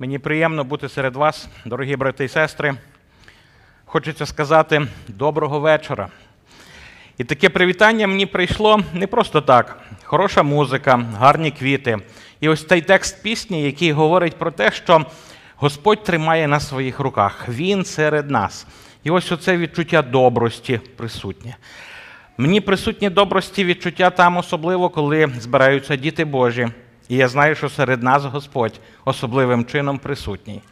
Мені приємно бути серед вас, дорогі брати і сестри. Хочеться сказати доброго вечора. І таке привітання мені прийшло не просто так. Хороша музика, гарні квіти. І ось цей текст пісні, який говорить про те, що Господь тримає на своїх руках. Він серед нас. І ось оце відчуття добрості присутнє. Мені присутні добрості відчуття там, особливо, коли збираються діти Божі. І я знаю, що серед нас Господь особливим чином присутній.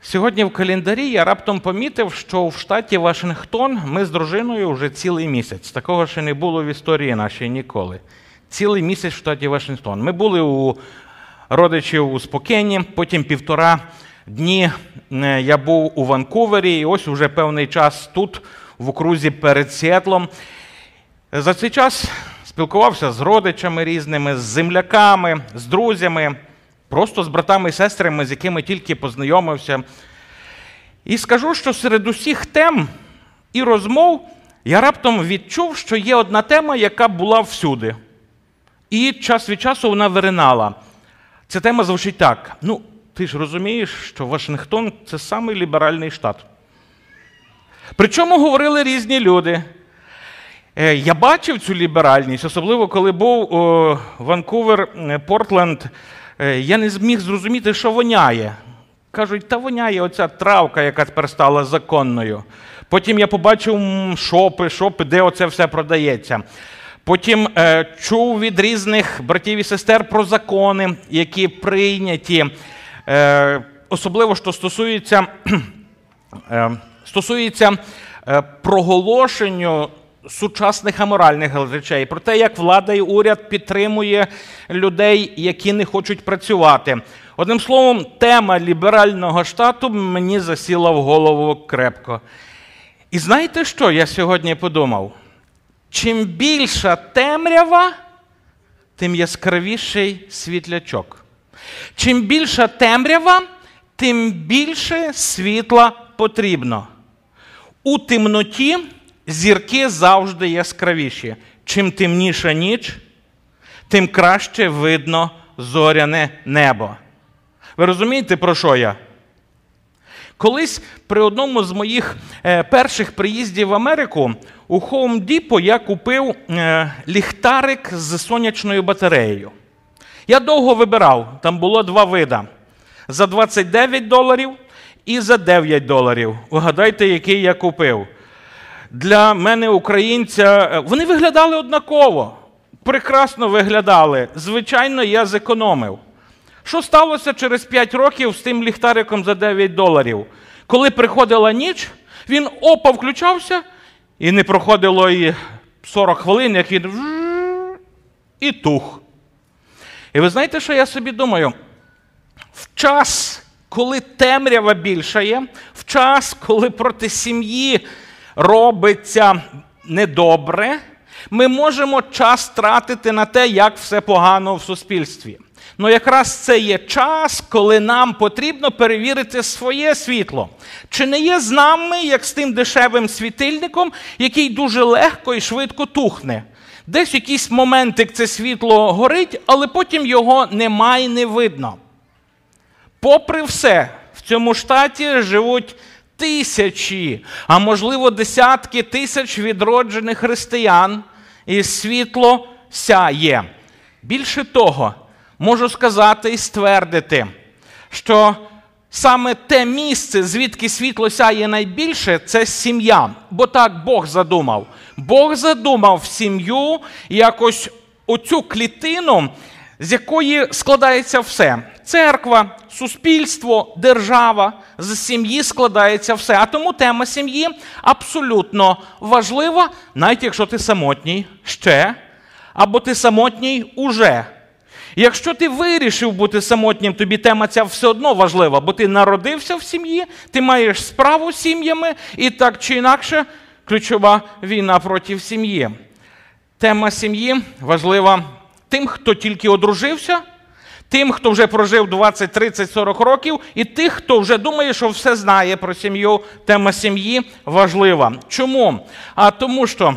Сьогодні в календарі я раптом помітив, що в штаті Вашингтон ми з дружиною вже цілий місяць. Такого ще не було в історії нашій ніколи. Цілий місяць в штаті Вашингтон. Ми були у родичів у Спокені, потім півтора дні е, я був у Ванкувері, і ось уже певний час тут, в окрузі перед Сіетлом. За цей час спілкувався з родичами різними, з земляками, з друзями, просто з братами і сестрами, з якими тільки познайомився. І скажу, що серед усіх тем і розмов я раптом відчув, що є одна тема, яка була всюди. І час від часу вона виринала. Ця тема звучить так: ну, ти ж розумієш, що Вашингтон це самий ліберальний штат. Причому говорили різні люди. Е, я бачив цю ліберальність, особливо коли був Ванкувер, е, Портленд. Е, я не зміг зрозуміти, що воняє. Кажуть, та воняє оця травка, яка тепер стала законною. Потім я побачив шопи, шопи, де оце все продається. Потім е, чув від різних братів і сестер про закони, які прийняті, е, особливо що стосується е, стосується проголошенню сучасних аморальних речей, про те, як влада і уряд підтримує людей, які не хочуть працювати. Одним словом, тема ліберального штату мені засіла в голову крепко. І знаєте що я сьогодні подумав? Чим більша темрява, тим яскравіший світлячок. Чим більша темрява, тим більше світла потрібно. У темноті зірки завжди яскравіші. Чим темніша ніч, тим краще видно зоряне небо. Ви розумієте, про що я? Колись при одному з моїх е, перших приїздів в Америку у Home Depot я купив е, ліхтарик з сонячною батареєю. Я довго вибирав, там було два вида: за 29 доларів і за 9 доларів. Угадайте, який я купив. Для мене, українця, е, вони виглядали однаково, прекрасно виглядали. Звичайно, я зекономив. Що сталося через 5 років з тим ліхтариком за 9 доларів? Коли приходила ніч, він опа включався, і не проходило і 40 хвилин, як він і тух. І ви знаєте, що я собі думаю? В час, коли темрява більша є, в час, коли проти сім'ї робиться недобре, ми можемо час тратити на те, як все погано в суспільстві. Ну, якраз це є час, коли нам потрібно перевірити своє світло. Чи не є з нами, як з тим дешевим світильником, який дуже легко і швидко тухне? Десь в якийсь моментик це світло горить, але потім його немає, не видно. Попри все, в цьому штаті живуть тисячі, а можливо, десятки тисяч відроджених християн, і світло сяє. Більше того, можу сказати і ствердити, що саме те місце, звідки світло сяє найбільше, це сім'я. Бо так Бог задумав. Бог задумав сім'ю якось оцю клітину, з якої складається все. Церква, суспільство, держава, з сім'ї складається все. А тому тема сім'ї абсолютно важлива, навіть якщо ти самотній ще, або ти самотній уже. Якщо ти вирішив бути самотнім, тобі тема ця все одно важлива, бо ти народився в сім'ї, ти маєш справу з сім'ями, і так чи інакше ключова війна проти сім'ї. Тема сім'ї важлива тим, хто тільки одружився, тим, хто вже прожив 20, 30, 40 років, і тих, хто вже думає, що все знає про сім'ю. Тема сім'ї важлива. Чому? А тому, що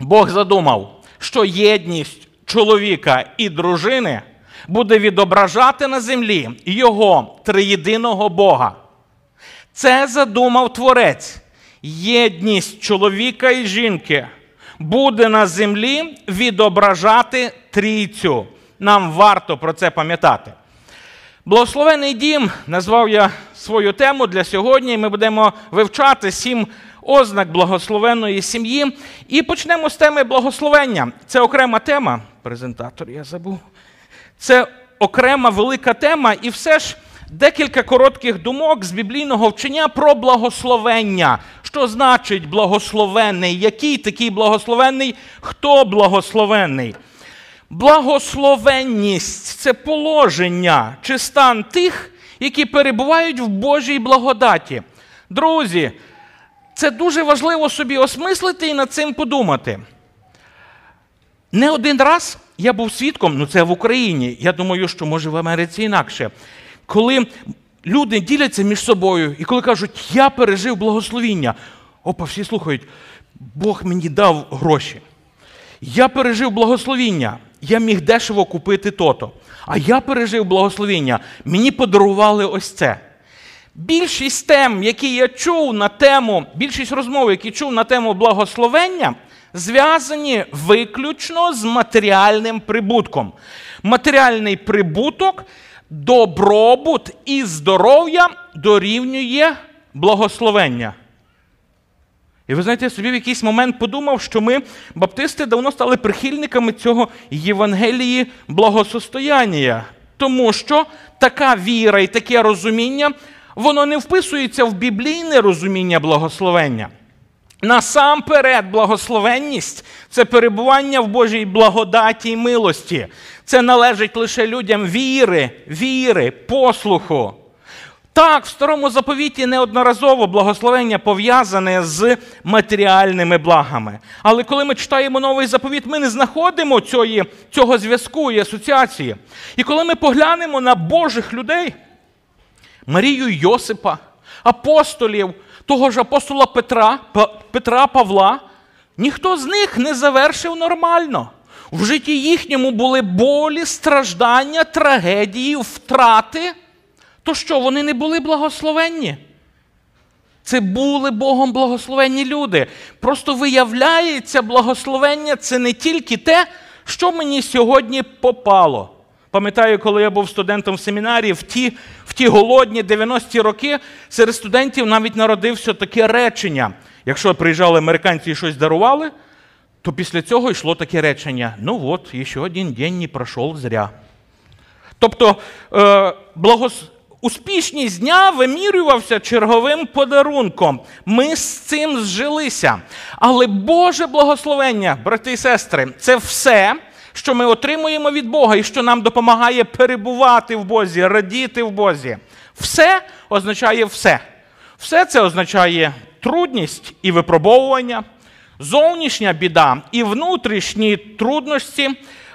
Бог задумав, що єдність чоловіка і дружини буде відображати на землі його триєдиного Бога. Це задумав Творець. Єдність чоловіка і жінки буде на землі відображати трійцю. Нам варто про це пам'ятати. Благословений дім назвав я свою тему для сьогодні. Ми будемо вивчати сім ознак благословенної сім'ї. І почнемо з теми благословення. Це окрема тема. Презентатор я забув. Це окрема велика тема, і все ж декілька коротких думок з біблійного вчення про благословення. Що значить благословенний? Який такий благословенний? Хто благословенний? Благословенність це положення чи стан тих, які перебувають в Божій благодаті. Друзі, це дуже важливо собі осмислити і над цим подумати. Не один раз я був свідком, ну це в Україні. Я думаю, що може в Америці інакше. Коли люди діляться між собою і коли кажуть, я пережив благословіння, опа, всі слухають, Бог мені дав гроші. Я пережив благословіння, я міг дешево купити то-то. А я пережив благословіння, мені подарували ось це. Більшість тем, які я чув на тему, більшість розмов, які чув на тему благословення, зв'язані виключно з матеріальним прибутком. Матеріальний прибуток, добробут і здоров'я дорівнює благословення. І ви знаєте, я собі в якийсь момент подумав, що ми, баптисти, давно стали прихильниками цього Євангелії благосостояння. Тому що така віра і таке розуміння, воно не вписується в біблійне розуміння благословення. Насамперед, благословенність це перебування в Божій благодаті й милості. Це належить лише людям віри, віри, послуху. Так, в старому заповіті неодноразово благословення пов'язане з матеріальними благами. Але коли ми читаємо новий заповіт, ми не знаходимо цієї, цього зв'язку і асоціації. І коли ми поглянемо на Божих людей, Марію Йосипа, апостолів, того ж апостола Петра, Петра Павла, ніхто з них не завершив нормально. В житті їхньому були болі, страждання, трагедії, втрати. То що, вони не були благословенні? Це були Богом благословенні люди. Просто виявляється, благословення це не тільки те, що мені сьогодні попало. Пам'ятаю, коли я був студентом в семінарі, в ті в ті голодні 90-ті роки серед студентів навіть народився таке речення. Якщо приїжджали американці і щось дарували, то після цього йшло таке речення: ну от, ще один день не пройшов зря. Тобто, е, благос... Успішність дня вимірювався черговим подарунком. Ми з цим зжилися. Але Боже благословення, брати і сестри, це все, що ми отримуємо від Бога і що нам допомагає перебувати в Бозі, радіти в Бозі. Все означає все. Все це означає трудність і випробовування, зовнішня біда і внутрішні трудності.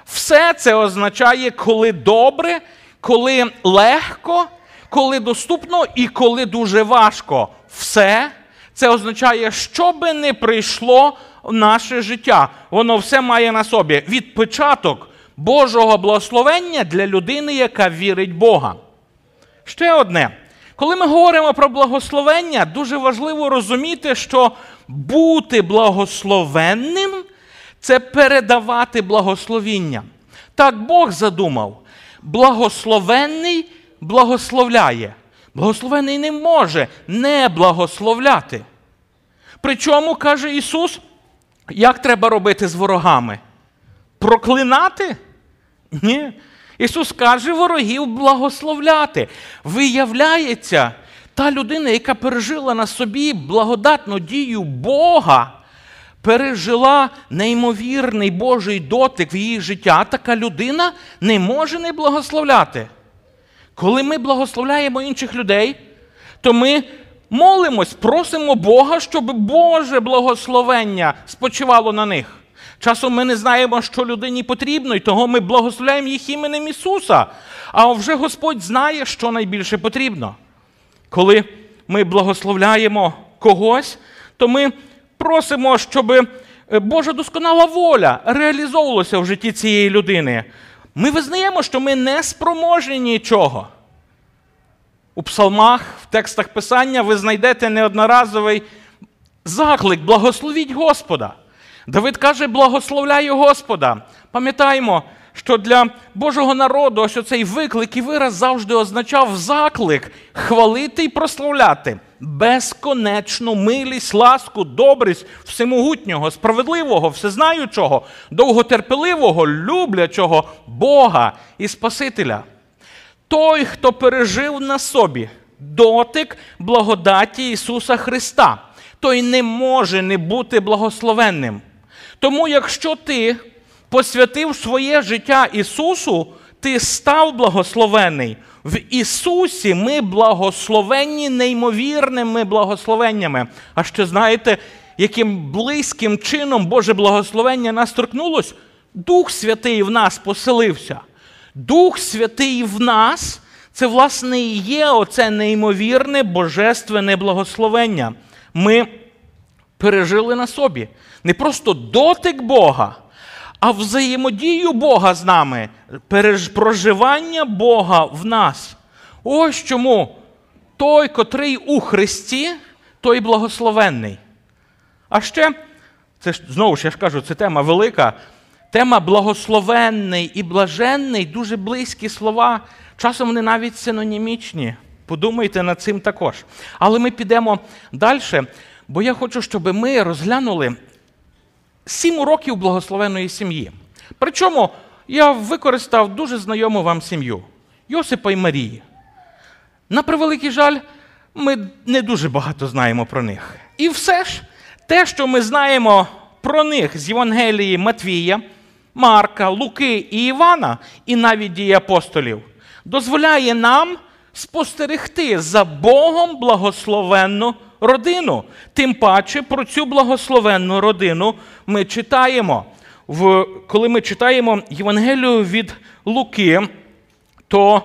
Все це означає, коли добре, коли легко коли доступно і коли дуже важко. Все це означає, що би не прийшло в наше життя. Воно все має на собі відпочаток Божого благословення для людини, яка вірить Бога. Ще одне. Коли ми говоримо про благословення, дуже важливо розуміти, що бути благословенним це передавати благословіння. Так Бог задумав. Благословенний благословляє. Благословений не може не благословляти. Причому, каже Ісус, як треба робити з ворогами? Проклинати? Ні. Ісус каже, ворогів благословляти. Виявляється, та людина, яка пережила на собі благодатну дію Бога, пережила неймовірний Божий дотик в її життя, така людина не може не благословляти. Коли ми благословляємо інших людей, то ми молимось, просимо Бога, щоб Боже благословення спочивало на них. Часом ми не знаємо, що людині потрібно, і того ми благословляємо їх іменем Ісуса. А вже Господь знає, що найбільше потрібно. Коли ми благословляємо когось, то ми просимо, щоб Божа досконала воля реалізовувалася в житті цієї людини. Ми визнаємо, що ми не спроможні нічого. У псалмах, в текстах Писання ви знайдете неодноразовий заклик, благословіть Господа. Давид каже, благословляю Господа. Пам'ятаємо, що для Божого народу ось оцей виклик і вираз завжди означав заклик хвалити і прославляти безконечну милість, ласку, добрість всемогутнього, справедливого, всезнаючого, довготерпеливого, люблячого Бога і Спасителя. Той, хто пережив на собі дотик благодаті Ісуса Христа, той не може не бути благословенним. Тому, якщо ти посвятив своє життя Ісусу, ти став благословений. В Ісусі ми благословенні неймовірними благословеннями. А ще знаєте, яким близьким чином Боже благословення нас торкнулось? Дух Святий в нас поселився. Дух Святий в нас це, власне, і є оце неймовірне божественне благословення. Ми пережили на собі не просто дотик Бога, а взаємодію Бога з нами, проживання Бога в нас. Ось чому той, котрий у Христі, той благословенний. А ще, це ж знову ж я ж кажу, це тема велика. Тема благословенний і блаженний дуже близькі слова. Часом вони навіть синонімічні. Подумайте над цим також. Але ми підемо далі, бо я хочу, щоб ми розглянули сім уроків благословенної сім'ї. Причому я використав дуже знайому вам сім'ю Йосипа і Марії. На превеликий жаль, ми не дуже багато знаємо про них. І все ж, те, що ми знаємо про них з Євангелії Матвія, Марка, Луки і Івана, і навіть дії апостолів, дозволяє нам спостерегти за Богом благословенну родину. Тим паче про цю благословенну родину ми читаємо. В, Коли ми читаємо Євангелію від Луки, то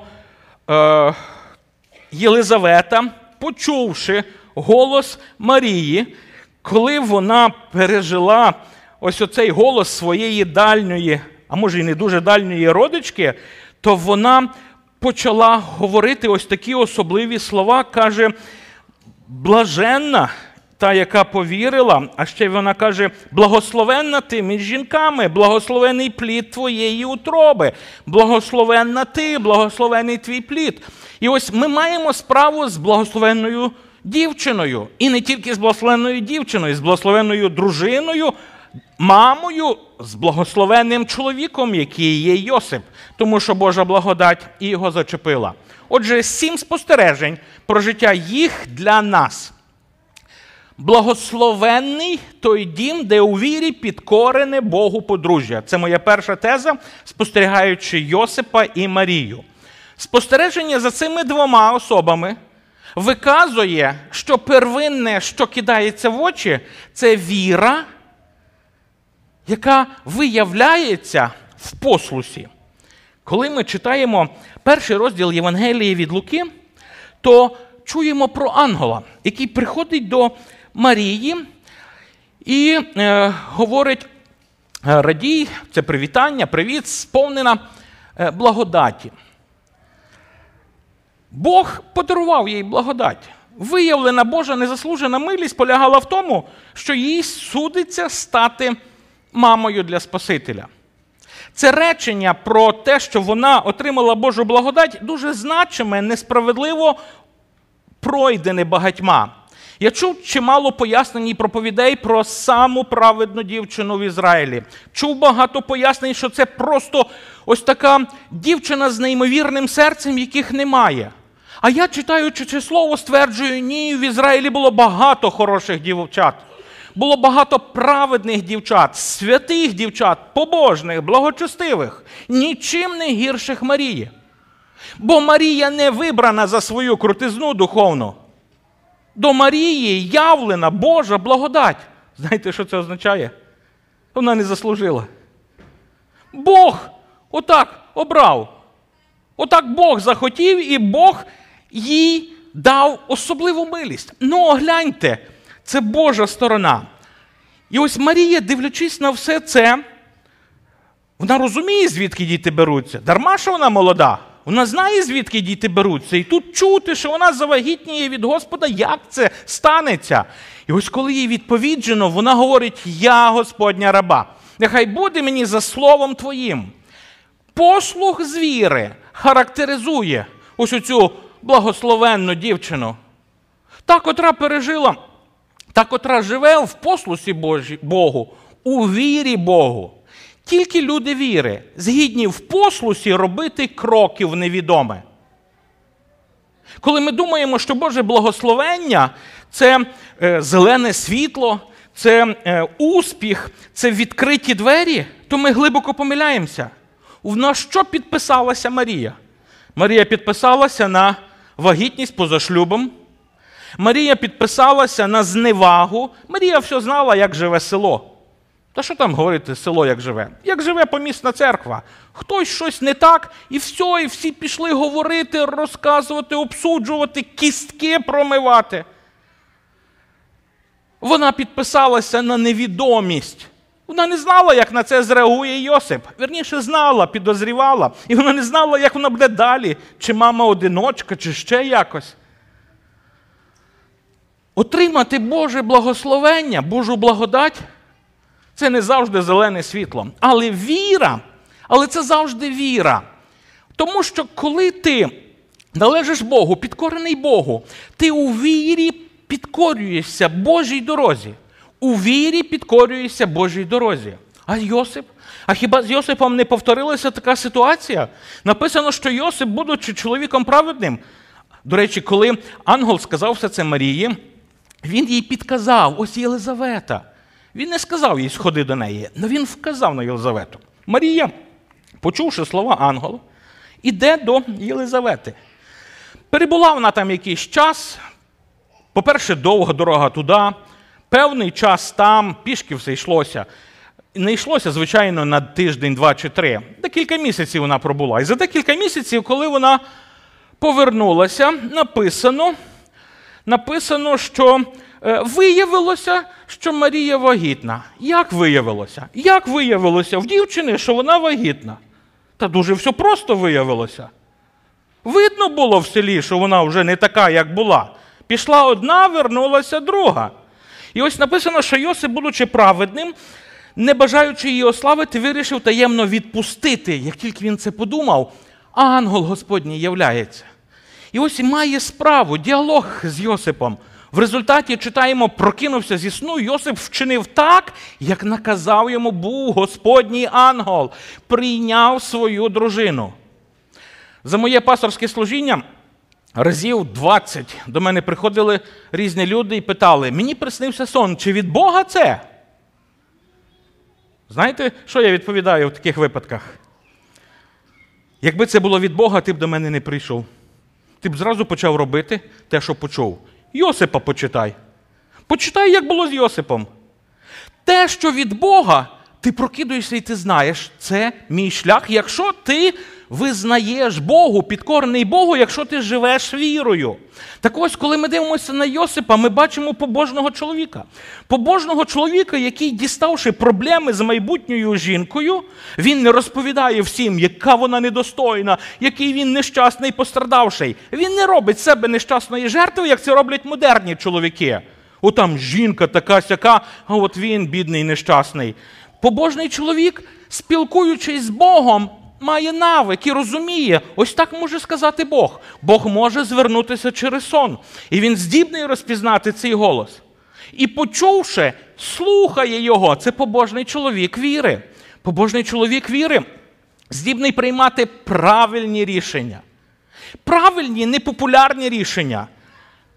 е, Єлизавета, почувши голос Марії, коли вона пережила ось оцей голос своєї дальньої, а може і не дуже дальньої родички, то вона почала говорити ось такі особливі слова, каже, блаженна та, яка повірила, а ще вона каже: благословенна ти між жінками, благословений плід твоєї утроби, благословенна ти, благословений твій плід. І ось ми маємо справу з благословенною дівчиною. І не тільки з благословенною дівчиною, з благословенною дружиною, мамою, з благословенним чоловіком, який є Йосип, тому що Божа благодать і його зачепила. Отже, сім спостережень про життя їх для нас. Благословенний той дім, де у вірі підкорене Богу подружжя. Це моя перша теза, спостерігаючи Йосипа і Марію. Спостереження за цими двома особами виказує, що первинне, що кидається в очі, це віра, яка виявляється в послусі. Коли ми читаємо перший розділ Євангелії від Луки, то чуємо про ангела, який приходить до Марії і е, говорить: «Е, радій, це привітання, привіт, сповнена е, благодаті. Бог подарував їй благодать. Виявлена Божа незаслужена милість полягала в тому, що їй судиться стати мамою для Спасителя. Це речення про те, що вона отримала Божу благодать, дуже значиме, несправедливо пройдене багатьма. Я чув чимало пояснень і проповідей про саму праведну дівчину в Ізраїлі. Чув багато пояснень, що це просто ось така дівчина з неймовірним серцем, яких немає. А я, читаючи це слово, стверджую, ні, в Ізраїлі було багато хороших дівчат. Було багато праведних дівчат, святих дівчат, побожних, благочестивих, нічим не гірших Марії. Бо Марія не вибрана за свою крутизну духовну. До Марії явлена Божа благодать. Знаєте, що це означає? Вона не заслужила. Бог отак обрав. Отак Бог захотів, і Бог їй дав особливу милість. Ну, огляньте, це Божа сторона. І ось Марія, дивлячись на все це, Вона розуміє, звідки діти беруться. Дарма, що вона молода. Вона знає, звідки діти беруться. І тут чути, що вона завагітніє від Господа, як це станеться. І ось коли їй відповіджено, вона говорить: Я Господня раба. Нехай буде мені за словом твоїм. Послух звіри характеризує ось оцю благословенну дівчину. Та, котра пережила, та, котра живе в послусі Богу, у вірі Богу. Тільки люди віри, згідні в послусі робити кроки в невідоме. Коли ми думаємо, що Боже благословення це е, зелене світло, це е, успіх, це відкриті двері, то ми глибоко помиляємося. На що підписалася Марія? Марія підписалася на вагітність поза шлюбом. Марія підписалася на зневагу. Марія все знала, як живе село. Та що там говорити село, як живе? Як живе помісна церква? Хтось щось не так, і все, і всі пішли говорити, розказувати, обсуджувати, кістки промивати. Вона підписалася на невідомість. Вона не знала, як на це зреагує Йосип. Вірніше, знала, підозрівала. І вона не знала, як вона буде далі, чи мама одиночка, чи ще якось. Отримати Боже благословення, Божу благодать це не завжди зелене світло. Але віра, але це завжди віра. Тому що коли ти належиш Богу, підкорений Богу, ти у вірі підкорюєшся Божій дорозі. У вірі підкорюєшся Божій дорозі. А Йосип? А хіба з Йосипом не повторилася така ситуація? Написано, що Йосип, будучи чоловіком праведним, до речі, коли ангел сказав все це Марії, він їй підказав, ось Єлизавета. Він не сказав їй сходи до неї, але він вказав на Єлизавету. Марія, почувши слова ангела, іде до Єлизавети. Перебула вона там якийсь час. По-перше, довга дорога туди, певний час там, пішки все йшлося. Не йшлося, звичайно, на тиждень, два чи три. Декілька місяців вона пробула. І за декілька місяців, коли вона повернулася, написано, написано, що е, виявилося, що Марія вагітна. Як виявилося? Як виявилося в дівчини, що вона вагітна? Та дуже все просто виявилося. Видно було в селі, що вона вже не така, як була. Пішла одна, вернулася друга. І ось написано, що Йосип, будучи праведним, не бажаючи її ославити, вирішив таємно відпустити. Як тільки він це подумав, ангел Господній являється. І ось має справу, діалог з Йосипом. В результаті читаємо, прокинувся зі сну, Йосип вчинив так, як наказав йому був Господній ангел, прийняв свою дружину. За моє пасторське служіння разів 20 до мене приходили різні люди і питали: мені приснився сон, чи від Бога це? Знаєте, що я відповідаю в таких випадках? Якби це було від Бога, ти б до мене не прийшов. Ти б зразу почав робити те, що почув. Йосипа почитай. Почитай, як було з Йосипом. Те, що від Бога, ти прокидуєшся і ти знаєш, це мій шлях, якщо ти визнаєш Богу, підкорений Богу, якщо ти живеш вірою. Так ось, коли ми дивимося на Йосипа, ми бачимо побожного чоловіка. Побожного чоловіка, який, діставши проблеми з майбутньою жінкою, він не розповідає всім, яка вона недостойна, який він нещасний пострадавший. Він не робить себе нещасної жертви, як це роблять модерні чоловіки. О, там жінка така сяка, а от він, бідний, нещасний. Побожний чоловік, спілкуючись з Богом, має навик і розуміє, ось так може сказати Бог. Бог може звернутися через сон. І він здібний розпізнати цей голос. І, почувши, слухає його. Це побожний чоловік віри. Побожний чоловік віри здібний приймати правильні рішення. Правильні, непопулярні рішення.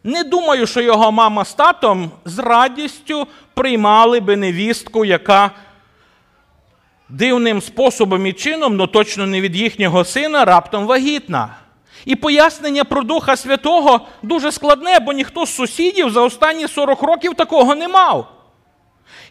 Не думаю, що його мама з татом з радістю приймали би невістку, яка дивним способом і чином, але точно не від їхнього сина, раптом вагітна. І пояснення про Духа Святого дуже складне, бо ніхто з сусідів за останні 40 років такого не мав.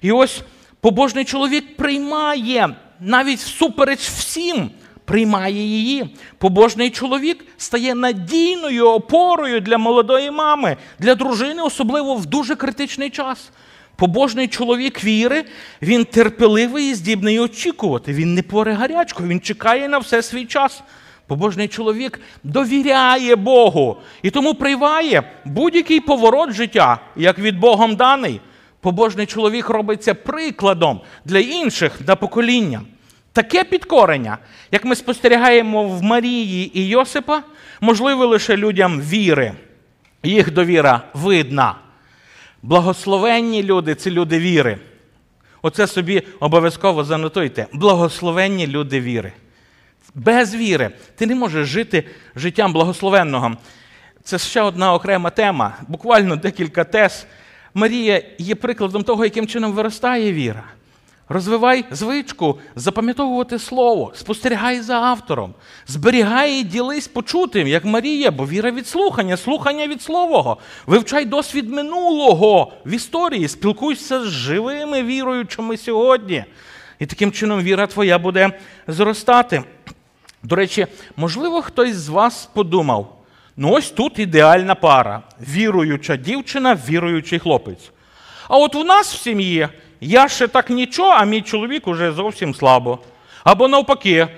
І ось побожний чоловік приймає, навіть всупереч всім, приймає її. Побожний чоловік стає надійною опорою для молодої мами, для дружини, особливо в дуже критичний час. Побожний чоловік віри, він терпеливий і здібний очікувати. Він не поре гарячку, він чекає на все свій час. Побожний чоловік довіряє Богу і тому приймає будь-який поворот життя, як від Богом даний. Побожний чоловік робиться прикладом для інших на покоління. Таке підкорення, як ми спостерігаємо в Марії і Йосипа, можливе лише людям віри. Їх довіра видна. Благословенні люди це люди віри. Оце собі обов'язково занотуйте. Благословенні люди віри. Без віри ти не можеш жити життям благословенного. Це ще одна окрема тема, буквально декілька тез. Марія є прикладом того, яким чином виростає віра. Розвивай звичку, запам'ятовувати слово, спостерігай за автором, зберігай і ділись почутим, як Марія, бо віра від слухання, слухання від слового. Вивчай досвід минулого в історії, спілкуйся з живими віруючими сьогодні. І таким чином віра твоя буде зростати. До речі, можливо, хтось з вас подумав: ну ось тут ідеальна пара: віруюча дівчина, віруючий хлопець. А от у нас в сім'ї я ще так нічого, а мій чоловік уже зовсім слабо. Або навпаки,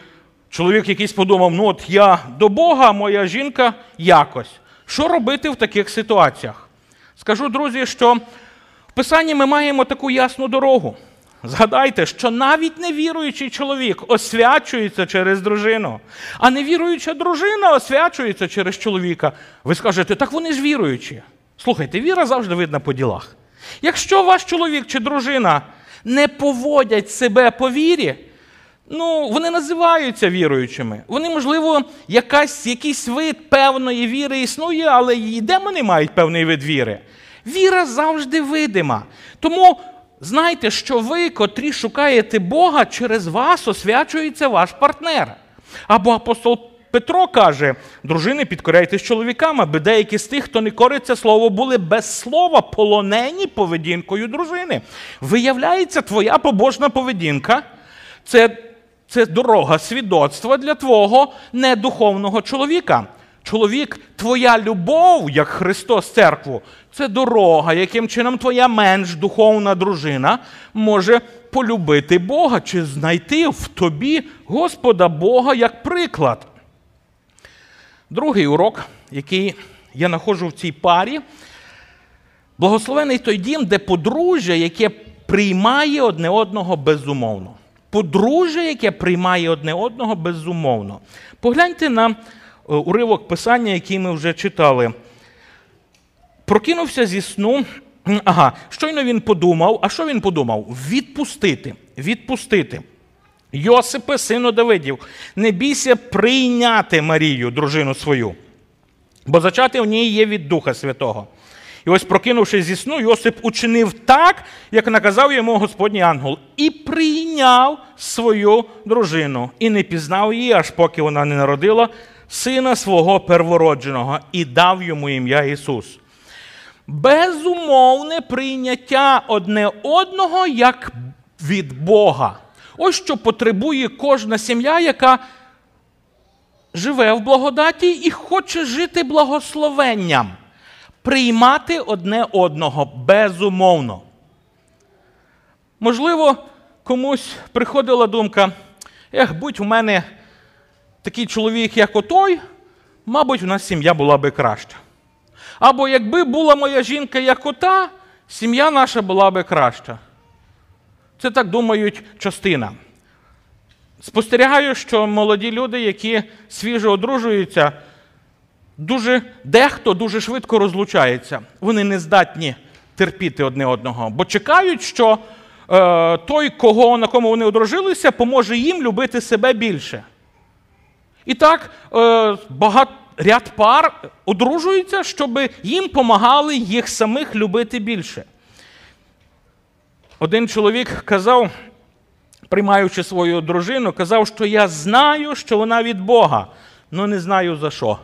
чоловік якийсь подумав: ну от я до Бога, а моя жінка якось. Що робити в таких ситуаціях? Скажу, друзі, що в Писанні ми маємо таку ясну дорогу. Згадайте, що навіть невіруючий чоловік освячується через дружину, а невіруюча дружина освячується через чоловіка. Ви скажете, так вони ж віруючі. Слухайте, віра завжди видна по ділах. Якщо ваш чоловік чи дружина не поводять себе по вірі, ну, вони називаються віруючими. Вони, можливо, якась, якийсь вид певної віри існує, але і демони мають певний вид віри. Віра завжди видима. Тому знайте, що ви, котрі шукаєте Бога, через вас освячується ваш партнер. Або апостол Петро каже: дружини, підкоряйтесь чоловікам, аби деякі з тих, хто не кориться слово, були без слова полонені поведінкою дружини. Виявляється, твоя побожна поведінка це, це дорога свідоцтва для твого недуховного чоловіка. Чоловік, твоя любов, як Христос церкву, це дорога, яким чином твоя менш духовна дружина може полюбити Бога чи знайти в тобі Господа Бога як приклад. Другий урок, який я знаходжу в цій парі, благословений той дім, де подружжя, яке приймає одне одного безумовно. Подружжя, яке приймає одне одного безумовно. Погляньте на Е, уривок писання, який ми вже читали. Прокинувся зі сну. Ага, щойно він подумав. А що він подумав? Відпустити. Відпустити. Йосипе, сину Давидів, не бійся прийняти Марію, дружину свою, бо зачати в ній є від Духа Святого. І ось, прокинувшись зі сну, Йосип учинив так, як наказав йому Господній ангел, і прийняв свою дружину, і не пізнав її, аж поки вона не народила сина свого первородженого і дав йому ім'я Ісус. Безумовне прийняття одне одного як від Бога. Ось що потребує кожна сім'я, яка живе в благодаті і хоче жити благословенням, приймати одне одного безумовно. Можливо, комусь приходила думка, ех, будь у мене такий чоловік, як отой, мабуть, у нас сім'я була би краща. Або якби була моя жінка як ота, сім'я наша була би краща. Це так думають частина. Спостерігаю, що молоді люди, які свіжо одружуються, дуже, дехто дуже швидко розлучається. Вони не здатні терпіти одне одного, бо чекають, що е, той, кого, на кому вони одружилися, поможе їм любити себе більше. І так е, багато, ряд пар одружуються, щоб їм допомагали їх самих любити більше. Один чоловік казав, приймаючи свою дружину, казав, що я знаю, що вона від Бога, але не знаю за що.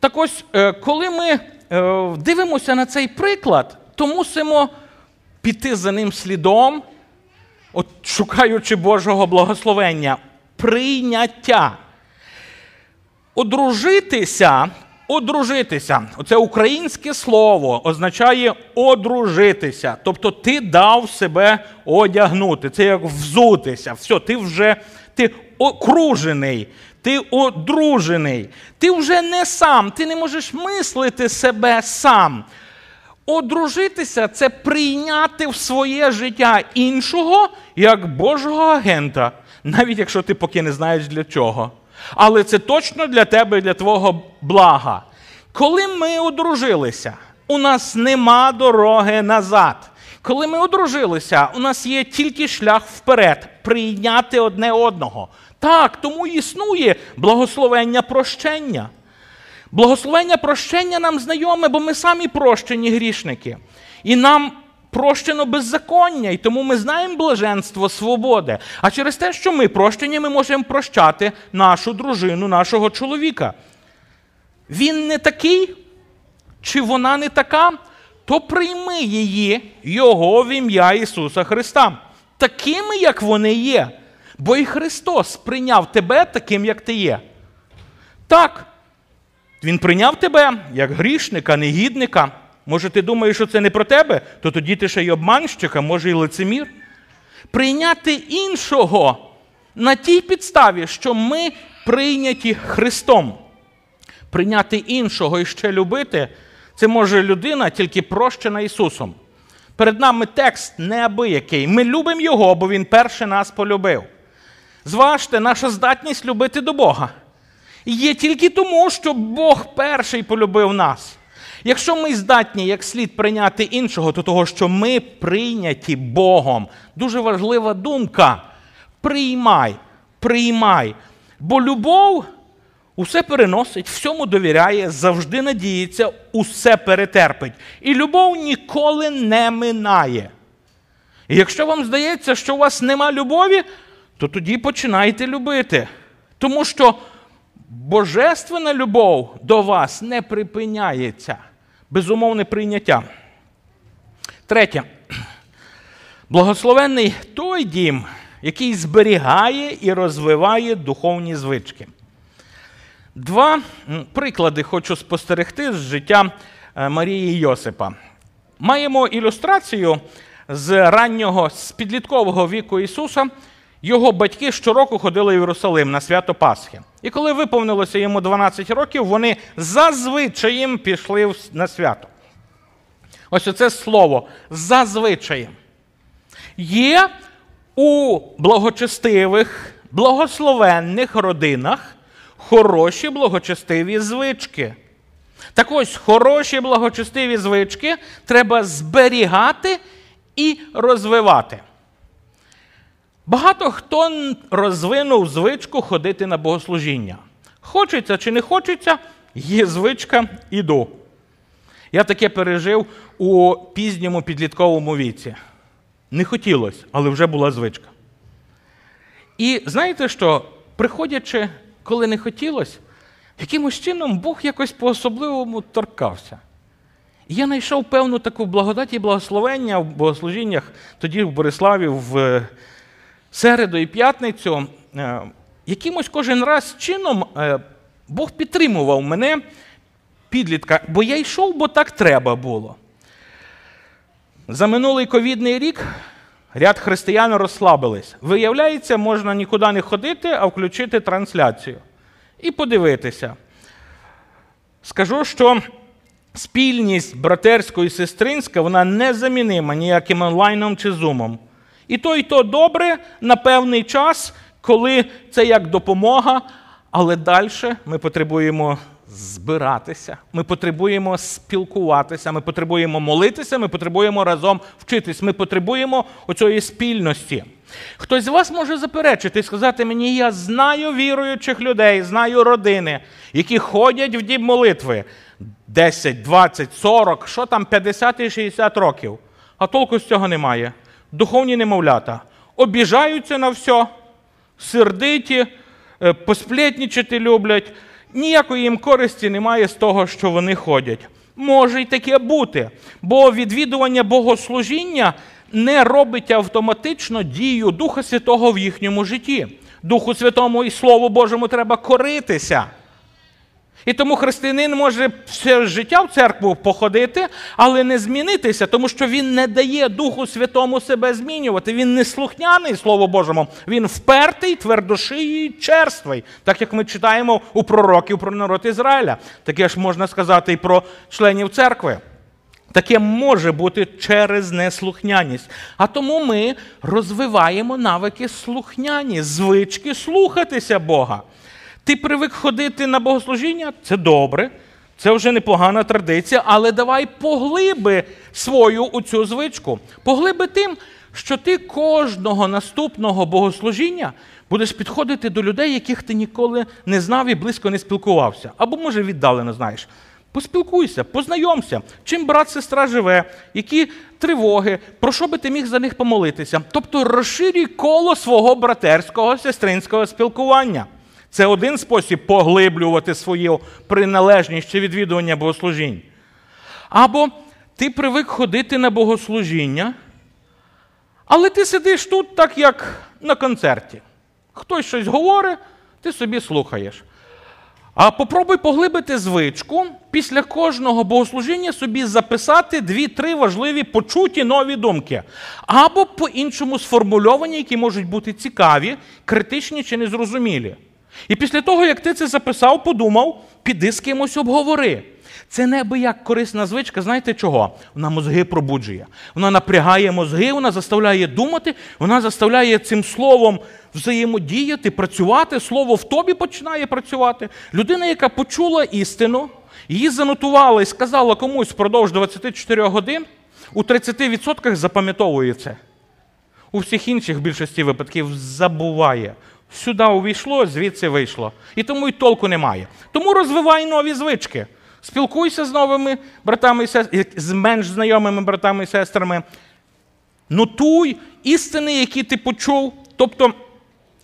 Так ось, е, коли ми е, дивимося на цей приклад, то мусимо піти за ним слідом, от шукаючи Божого благословення прийняття. Одружитися Одружитися. Оце українське слово означає одружитися. Тобто ти дав себе одягнути. Це як взутися. Все, ти вже ти окружений, ти одружений. Ти вже не сам, ти не можеш мислити себе сам. Одружитися це прийняти в своє життя іншого як Божого агента, навіть якщо ти поки не знаєш для чого. Але це точно для тебе і для твого блага. Коли ми одружилися, у нас нема дороги назад. Коли ми одружилися, у нас є тільки шлях вперед, прийняти одне одного. Так, тому існує благословення прощення. Благословення прощення нам знайоме, бо ми самі прощені грішники. І нам прощено беззаконня, і тому ми знаємо блаженство свободи. А через те, що ми прощені, ми можемо прощати нашу дружину, нашого чоловіка. Він не такий, чи вона не така, то прийми її, Його в ім'я Ісуса Христа, такими, як вони є. Бо і Христос прийняв тебе таким, як ти є. Так, Він прийняв тебе як грішника, негідника. Може, ти думаєш, що це не про тебе, то тоді ти ще й обманщик, а може й лицемір. Прийняти іншого на тій підставі, що ми прийняті Христом. Прийняти іншого і ще любити це може людина, тільки прощена Ісусом. Перед нами текст неабиякий. Ми любимо Його, бо Він перше нас полюбив. Зважте, наша здатність любити до Бога. Є тільки тому, що Бог перший полюбив нас. Якщо ми здатні як слід прийняти іншого, то того, що ми прийняті Богом. Дуже важлива думка. Приймай, приймай. Бо любов усе переносить, всьому довіряє, завжди надіється, усе перетерпить. І любов ніколи не минає. І якщо вам здається, що у вас нема любові, то тоді починайте любити. Тому що божественна любов до вас не припиняється. Безумовне прийняття. Третє. Благословенний той дім, який зберігає і розвиває духовні звички. Два приклади хочу спостерегти з життя е, Марії Йосипа. Маємо ілюстрацію з раннього, з підліткового віку Ісуса. Його батьки щороку ходили в Єрусалим на свято Пасхи. І коли виповнилося йому 12 років, вони зазвичаєм пішли на свято. Ось оце слово зазвичаєм. Є у благочестивих, благословенних родинах хороші благочестиві звички. Так ось хороші благочестиві звички треба зберігати і розвивати. Багато хто розвинув звичку ходити на богослужіння. Хочеться чи не хочеться, є звичка, іду. Я таке пережив у пізньому підлітковому віці. Не хотілося, але вже була звичка. І знаєте що, приходячи, коли не хотілося, якимось чином Бог якось по-особливому торкався. І я знайшов певну таку благодать і благословення в богослужіннях тоді в Бориславі, в середу і п'ятницю, е, якимось кожен раз чином е, Бог підтримував мене, підлітка, бо я йшов, бо так треба було. За минулий ковідний рік ряд християн розслабились. Виявляється, можна нікуди не ходити, а включити трансляцію і подивитися. Скажу, що спільність братерська і сестринська вона незамінима ніяким онлайном чи зумом. І то, і то добре на певний час, коли це як допомога, але далі ми потребуємо збиратися, ми потребуємо спілкуватися, ми потребуємо молитися, ми потребуємо разом вчитись, ми потребуємо оцієї спільності. Хтось з вас може заперечити і сказати мені, я знаю віруючих людей, знаю родини, які ходять в дім молитви 10, 20, 40, що там 50 і 60 років. А толку з цього немає духовні немовлята, обіжаються на все, сердиті, е, посплетнічати люблять. Ніякої їм користі немає з того, що вони ходять. Може й таке бути, бо відвідування богослужіння не робить автоматично дію Духа Святого в їхньому житті. Духу Святому і Слову Божому треба коритися. І тому християнин може все життя в церкву походити, але не змінитися, тому що він не дає Духу Святому себе змінювати. Він не слухняний Слову Божому, він впертий, твердошиїй, черствий, так як ми читаємо у пророків про народ Ізраїля. Таке ж можна сказати і про членів церкви. Таке може бути через неслухняність. А тому ми розвиваємо навики слухняні, звички слухатися Бога. Ти привик ходити на богослужіння? Це добре, це вже непогана традиція, але давай поглиби свою у цю звичку. Поглиби тим, що ти кожного наступного богослужіння будеш підходити до людей, яких ти ніколи не знав і близько не спілкувався. Або, може, віддалено знаєш. Поспілкуйся, познайомся, чим брат, сестра живе, які тривоги, про що би ти міг за них помолитися. Тобто розширюй коло свого братерського, сестринського спілкування. Це один спосіб поглиблювати свою приналежність чи відвідування богослужінь. Або ти привик ходити на богослужіння, але ти сидиш тут, так як на концерті. Хтось щось говорить, ти собі слухаєш. А попробуй поглибити звичку після кожного богослужіння собі записати дві-три важливі почуті нові думки. Або по-іншому сформульовані, які можуть бути цікаві, критичні чи незрозумілі. І після того, як ти це записав, подумав, піди з кимось обговори. Це неабияк корисна звичка, знаєте чого? Вона мозги пробуджує. Вона напрягає мозги, вона заставляє думати, вона заставляє цим словом взаємодіяти, працювати. Слово в тобі починає працювати. Людина, яка почула істину, її занотувала і сказала комусь впродовж 24 годин, у 30% запам'ятовує це. У всіх інших в більшості випадків забуває. Сюди увійшло, звідси вийшло. І тому й толку немає. Тому розвивай нові звички. Спілкуйся з новими братами і сестрами, з менш знайомими братами і сестрами. Нотуй істини, які ти почув. Тобто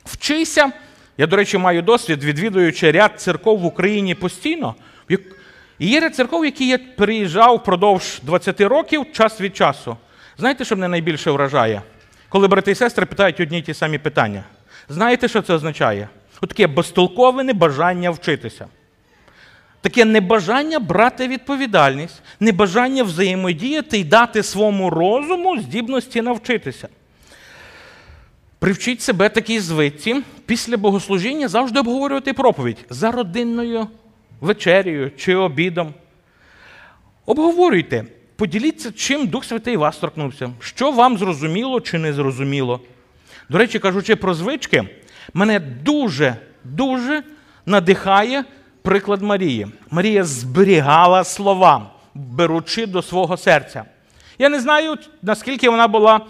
вчися. Я, до речі, маю досвід, відвідуючи ряд церков в Україні постійно. І є ряд церков, які я переїжджав впродовж 20 років час від часу. Знаєте, що мене найбільше вражає? Коли брати і сестри питають одні й ті самі питання. Знаєте, що це означає? Таке безтолкове небажання вчитися. Таке небажання брати відповідальність, небажання взаємодіяти і дати своєму розуму здібності навчитися. Привчіть себе такій звичці після богослужіння завжди обговорювати проповідь за родинною вечерею чи обідом. Обговорюйте, поділіться, чим Дух Святий вас торкнувся, що вам зрозуміло чи не зрозуміло. До речі, кажучи про звички, мене дуже, дуже надихає приклад Марії. Марія зберігала слова, беручи до свого серця. Я не знаю, наскільки вона була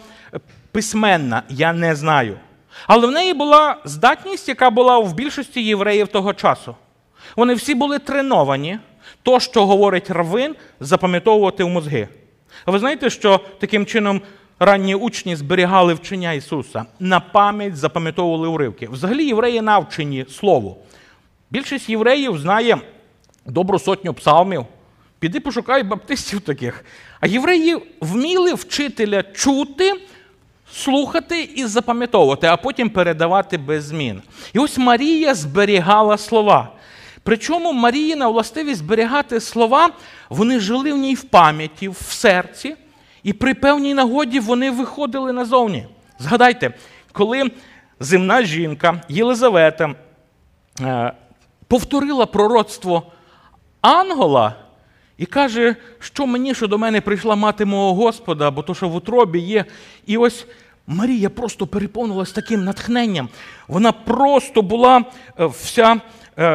письменна, я не знаю. Але в неї була здатність, яка була в більшості євреїв того часу. Вони всі були треновані, то, що говорить равин, запам'ятовувати в мозги. А ви знаєте, що таким чином ранні учні зберігали вчення Ісуса, на пам'ять запам'ятовували уривки. Взагалі, євреї навчені Слову. Більшість євреїв знає добру сотню псалмів. Піди пошукай баптистів таких. А євреї вміли вчителя чути, слухати і запам'ятовувати, а потім передавати без змін. І ось Марія зберігала слова. Причому Маріїна властивість зберігати слова, вони жили в ній в пам'яті, в серці, і при певній нагоді вони виходили назовні. Згадайте, коли земна жінка Єлизавета е, повторила пророцтво Ангола і каже, що мені, що до мене прийшла мати мого Господа, бо то, що в утробі є. І ось Марія просто переповнилась таким натхненням. Вона просто була е, вся е,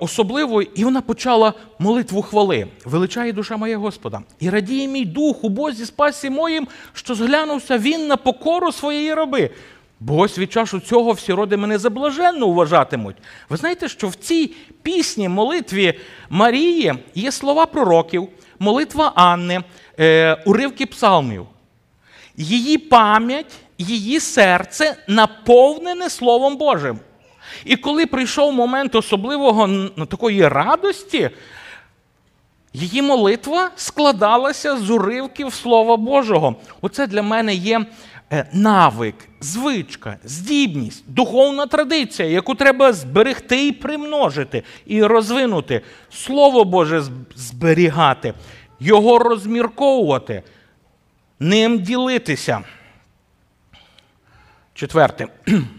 особливою, і вона почала молитву хвали. Величає душа моя Господа. І радіє мій дух у Бозі спасі моїм, що зглянувся він на покору своєї раби. Бо ось від часу цього всі роди мене заблаженно вважатимуть. Ви знаєте, що в цій пісні, молитві Марії є слова пророків, молитва Анни, е, уривки псалмів. Її пам'ять, її серце наповнене Словом Божим. І коли прийшов момент особливого ну, такої радості, її молитва складалася з уривків Слова Божого. Оце для мене є е, навик, звичка, здібність, духовна традиція, яку треба зберегти і примножити, і розвинути. Слово Боже зберігати, його розмірковувати, ним ділитися. Четверте.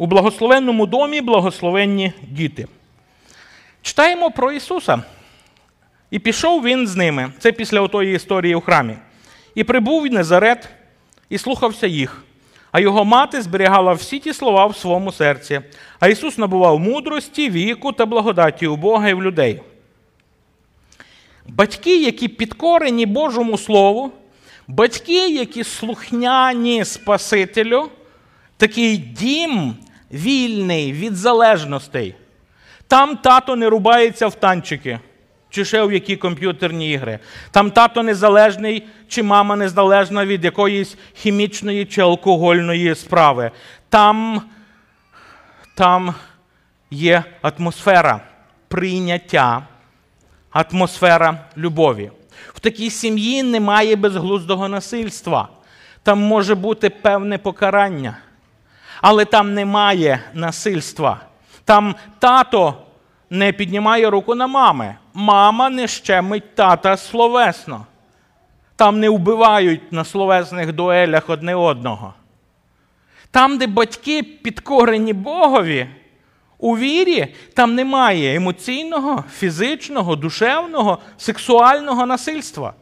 У благословенному домі благословенні діти. Читаємо про Ісуса. І пішов він з ними. Це після отої історії у храмі. І прибув Незарет і слухався їх. А його мати зберігала всі ті слова в своєму серці. А Ісус набував мудрості, віку та благодаті у Бога і в людей. Батьки, які підкорені Божому Слову, батьки, які слухняні Спасителю, такий дім вільний від залежностей. Там тато не рубається в танчики чи ще в які комп'ютерні ігри. Там тато незалежний, чи мама незалежна від якоїсь хімічної чи алкогольної справи. Там, Там є атмосфера прийняття, атмосфера любові. В такій сім'ї немає безглуздого насильства. Там може бути певне покарання. Але там немає насильства. Там тато не піднімає руку на мами. Мама не щемить тата словесно. Там не вбивають на словесних дуелях одне одного. Там, де батьки підкорені Богові, у вірі, там немає емоційного, фізичного, душевного, сексуального насильства.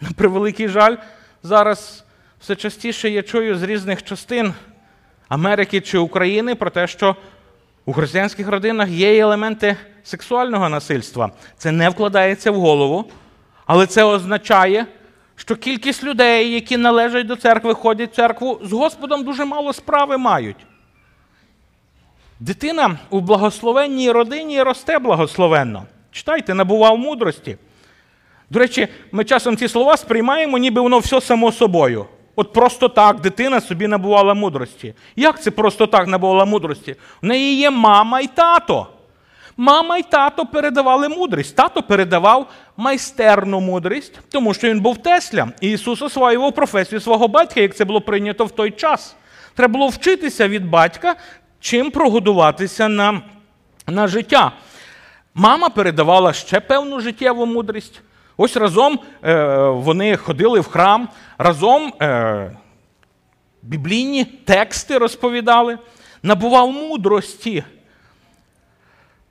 На превеликий жаль, зараз все частіше я чую з різних частин Америки чи України про те, що у християнських родинах є елементи сексуального насильства. Це не вкладається в голову, але це означає, що кількість людей, які належать до церкви, ходять в церкву, з Господом дуже мало справи мають. Дитина у благословенній родині росте благословенно. Читайте, набував мудрості. До речі, ми часом ці слова сприймаємо, ніби воно все само собою. От просто так дитина собі набувала мудрості. Як це просто так набувала мудрості? У неї є мама і тато. Мама і тато передавали мудрість. Тато передавав майстерну мудрість, тому що він був Тесля. І Ісус освоював професію свого батька, як це було прийнято в той час. Треба було вчитися від батька, чим прогодуватися на, на життя. Мама передавала ще певну життєву мудрість. Ось разом е, вони ходили в храм, разом е, біблійні тексти розповідали, набував мудрості.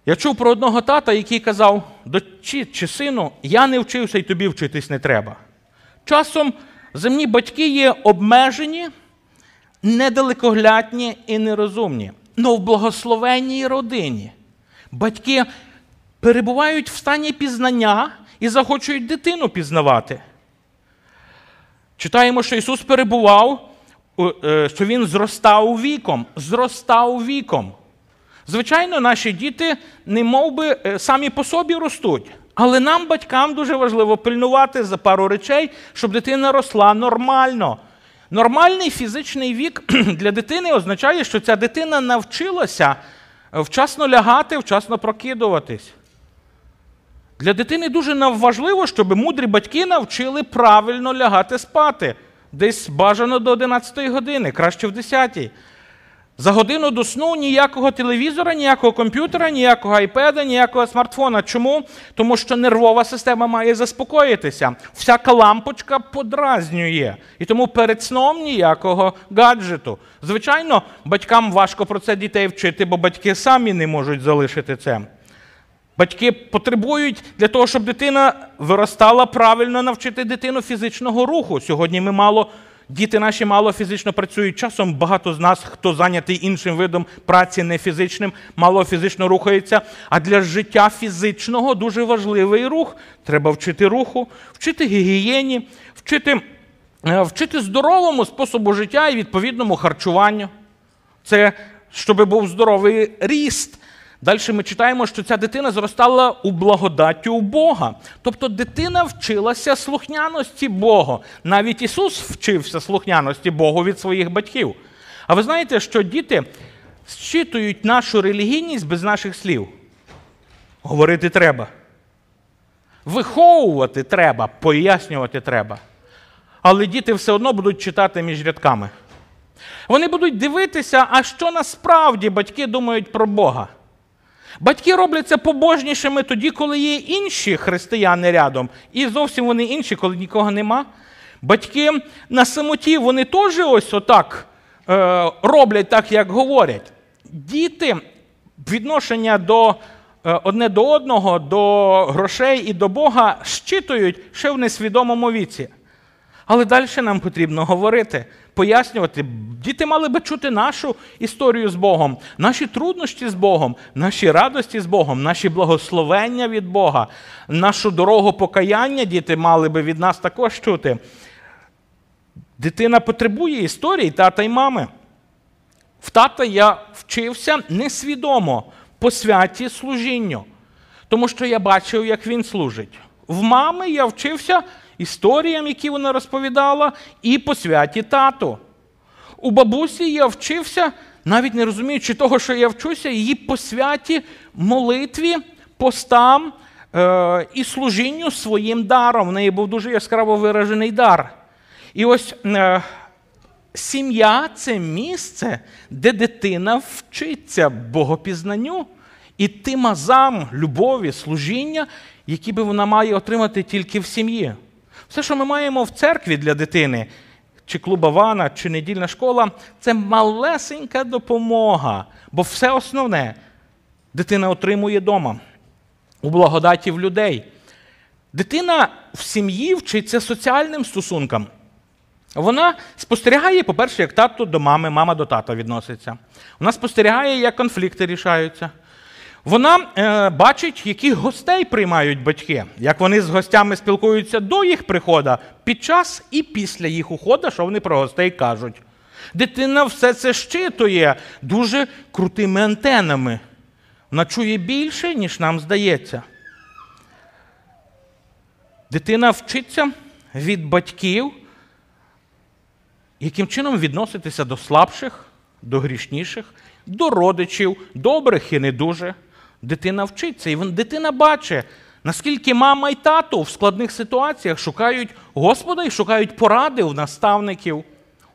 Я чув про одного тата, який казав, дочі чи сину, я не вчився і тобі вчитись не треба. Часом земні батьки є обмежені, недалекоглядні і нерозумні. Но в благословенній родині батьки перебувають в стані пізнання і захочуть дитину пізнавати. Читаємо, що Ісус перебував, е, що Він зростав віком, зростав віком. Звичайно, наші діти не мов би, е, самі по собі ростуть. Але нам, батькам, дуже важливо пильнувати за пару речей, щоб дитина росла нормально. Нормальний фізичний вік для дитини означає, що ця дитина навчилася вчасно лягати, вчасно прокидуватись. Для дитини дуже важливо, щоб мудрі батьки навчили правильно лягати спати. Десь бажано до 11 години, краще в 10. За годину до сну ніякого телевізора, ніякого комп'ютера, ніякого айпеда, ніякого смартфона. Чому? Тому що нервова система має заспокоїтися. Всяка лампочка подразнює. І тому перед сном ніякого гаджету. Звичайно, батькам важко про це дітей вчити, бо батьки самі не можуть залишити це. Батьки потребують для того, щоб дитина виростала правильно навчити дитину фізичного руху. Сьогодні ми мало, діти наші мало фізично працюють. Часом багато з нас, хто зайнятий іншим видом праці, не фізичним, мало фізично рухається. А для життя фізичного дуже важливий рух. Треба вчити руху, вчити гігієні, вчити, е, вчити здоровому способу життя і відповідному харчуванню. Це щоб був здоровий ріст. Далі ми читаємо, що ця дитина зростала у благодаті у Бога. Тобто дитина вчилася слухняності Бога. Навіть Ісус вчився слухняності Богу від своїх батьків. А ви знаєте, що діти зчитують нашу релігійність без наших слів? Говорити треба. Виховувати треба, пояснювати треба. Але діти все одно будуть читати між рядками. Вони будуть дивитися, а що насправді батьки думають про Бога. Батьки робляться побожнішими тоді, коли є інші християни рядом, і зовсім вони інші, коли нікого нема. Батьки на самоті вони теж ось отак е, роблять так, як говорять. Діти відношення до е, одне до одного, до грошей і до Бога щитують ще в несвідомому віці. Але далі нам потрібно говорити, пояснювати. Діти мали би чути нашу історію з Богом, наші труднощі з Богом, наші радості з Богом, наші благословення від Бога, нашу дорогу покаяння діти мали би від нас також чути. Дитина потребує історії тата й мами. В тата я вчився несвідомо по святі служінню, тому що я бачив, як він служить. В мами я вчився історіям, які вона розповідала, і по святі тату. У бабусі я вчився, навіть не розуміючи того, що я вчуся, її по святі молитві, постам е- і служінню своїм даром. В неї був дуже яскраво виражений дар. І ось е- сім'я це місце, де дитина вчиться богопізнанню і тим азам любові, служіння, які би вона має отримати тільки в сім'ї. Все, що ми маємо в церкві для дитини, чи клуба вана, чи недільна школа, це малесенька допомога, бо все основне дитина отримує вдома, у благодаті в людей. Дитина в сім'ї вчиться соціальним стосункам. Вона спостерігає, по-перше, як тато до мами, мама до тата відноситься. Вона спостерігає, як конфлікти рішаються. Вона е, бачить, яких гостей приймають батьки, як вони з гостями спілкуються до їх приходу, під час і після їх уходу, що вони про гостей кажуть. Дитина все це щитує дуже крутими антенами. Вона чує більше, ніж нам здається. Дитина вчиться від батьків, яким чином відноситися до слабших, до грішніших, до родичів, добрих і не дуже. Дитина вчиться, і дитина бачить, наскільки мама і тато в складних ситуаціях шукають Господа і шукають поради у наставників,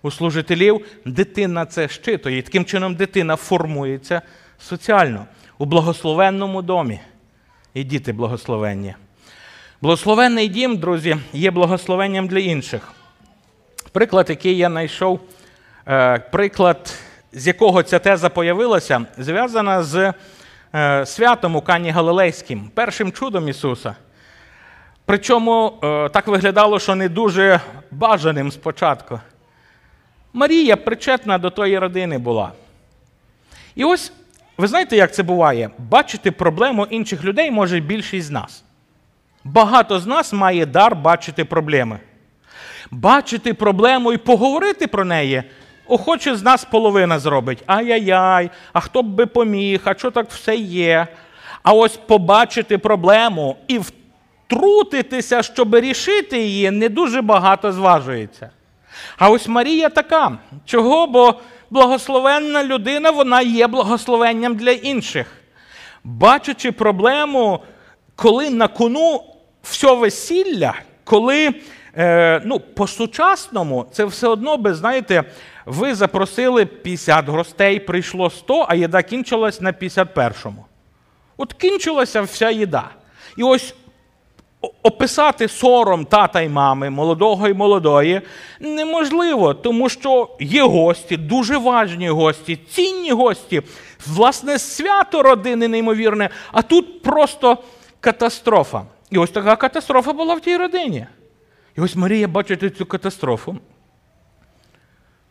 у служителів. Дитина це щитує. І таким чином дитина формується соціально у благословенному домі. І діти благословенні. Благословенний дім, друзі, є благословенням для інших. Приклад, який я знайшов, е, приклад, з якого ця теза появилася, зв'язана з святом у Кані Галилейським, першим чудом Ісуса. Причому е, так виглядало, що не дуже бажаним спочатку. Марія причетна до тої родини була. І ось, ви знаєте, як це буває? Бачити проблему інших людей може більшість з нас. Багато з нас має дар бачити проблеми бачити проблему і поговорити про неї, охоче з нас половина зробить. Ай-яй-яй, а хто б би поміг, а що так все є? А ось побачити проблему і втрутитися, щоб рішити її, не дуже багато зважується. А ось Марія така. Чого? Бо благословенна людина, вона є благословенням для інших. Бачачи проблему, коли на кону все весілля, коли е, ну, по-сучасному це все одно би, знаєте, ви запросили 50 гостей, прийшло 100, а їда кінчилась на 51-му. От кінчилася вся їда. І ось описати сором тата й мами, молодого і молодої, неможливо, тому що є гості, дуже важні гості, цінні гості, власне, свято родини неймовірне, а тут просто катастрофа. І ось така катастрофа була в тій родині. І ось Марія бачить цю катастрофу.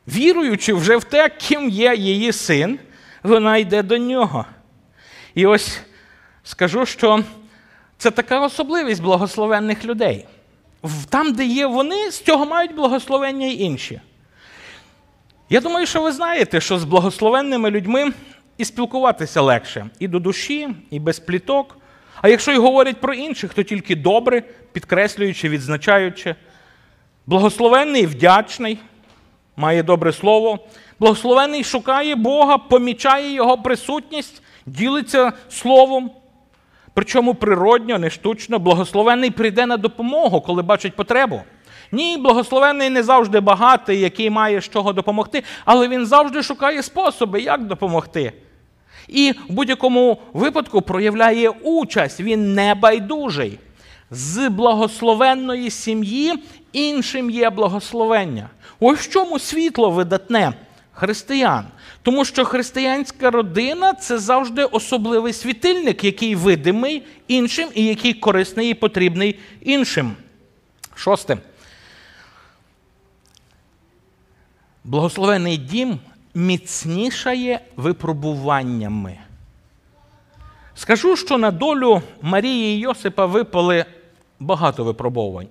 Віруючи вже в те, ким є її син, вона йде до нього. І ось скажу, що це така особливість благословенних людей. Там, де є вони, з цього мають благословення й інші. Я думаю, що ви знаєте, що з благословенними людьми і спілкуватися легше і до душі, і без пліток. А якщо й говорять про інших, то тільки добре, підкреслюючи, відзначаючи. Благословенний і вдячний, має добре слово. Благословенний шукає Бога, помічає Його присутність, ділиться словом. Причому природньо, не штучно, благословенний прийде на допомогу, коли бачить потребу. Ні, благословений не завжди багатий, який має з чого допомогти, але він завжди шукає способи, як допомогти. І в будь-якому випадку проявляє участь, він не байдужий. З благословенної сім'ї іншим є благословення. Ось в чому світло видатне християн. Тому що християнська родина це завжди особливий світильник, який видимий іншим і який корисний і потрібний іншим. Шосте. Благословений дім міцнішає випробуваннями. Скажу, що на долю Марії і Йосипа випали багато випробувань.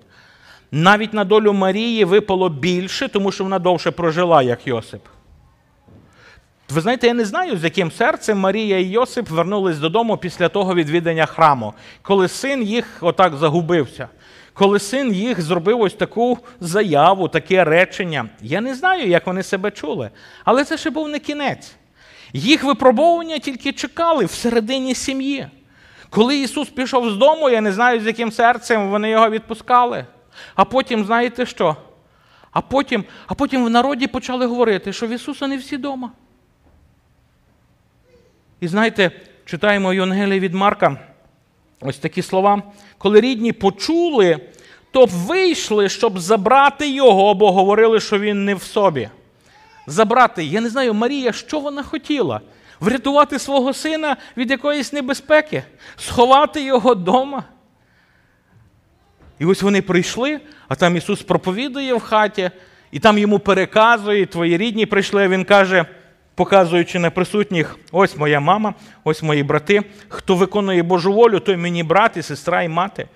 Навіть на долю Марії випало більше, тому що вона довше прожила, як Йосип. Ви знаєте, я не знаю, з яким серцем Марія і Йосип вернулись додому після того відвідання храму, коли син їх отак загубився, коли син їх зробив ось таку заяву, таке речення. Я не знаю, як вони себе чули, але це ще був не кінець. Їх випробовування тільки чекали всередині сім'ї. Коли Ісус пішов з дому, я не знаю, з яким серцем вони його відпускали. А потім, знаєте що? А потім а потім в народі почали говорити, що в Ісуса не всі вдома. І знаєте, читаємо Євангелії від Марка ось такі слова. Коли рідні почули, то вийшли, щоб забрати його, бо говорили, що він не в собі. Забрати, я не знаю, Марія, що вона хотіла? Врятувати свого сина від якоїсь небезпеки, сховати його вдома. І ось вони прийшли, а там Ісус проповідує в хаті, і там йому переказує, твої рідні прийшли, а Він каже показуючи на присутніх, ось моя мама, ось мої брати. Хто виконує Божу волю, той мені брат, і сестра і мати.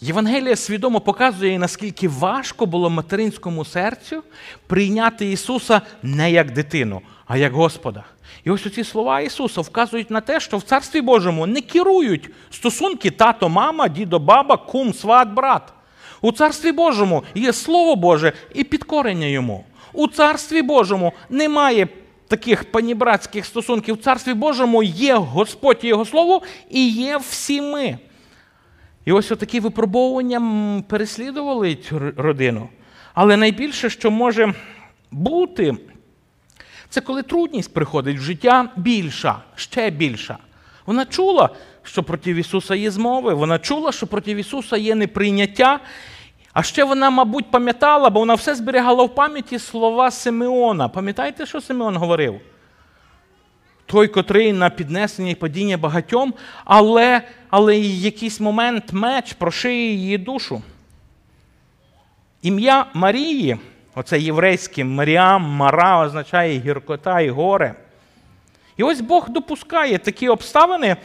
Євангелія свідомо показує, наскільки важко було материнському серцю прийняти Ісуса не як дитину, а як Господа. І ось ці слова Ісуса вказують на те, що в Царстві Божому не керують стосунки тато, мама, дідо, баба, кум, сват, брат. У Царстві Божому є Слово Боже і підкорення йому. У Царстві Божому немає таких панібратських стосунків в Царстві Божому є Господь і Його Слово, і є всі ми. І ось такі випробовування переслідували цю родину. Але найбільше, що може бути, це коли трудність приходить в життя більша, ще більша. Вона чула, що проти Ісуса є змови, вона чула, що проти Ісуса є неприйняття. А ще вона, мабуть, пам'ятала, бо вона все зберігала в пам'яті слова Симеона. Пам'ятаєте, що Симеон говорив? Той, котрий на піднесення і падіння багатьом, але але якийсь момент меч прошиє її душу. Ім'я Марії, оце єврейське Маріам, Мара означає гіркота і горе. І ось Бог допускає такі обставини,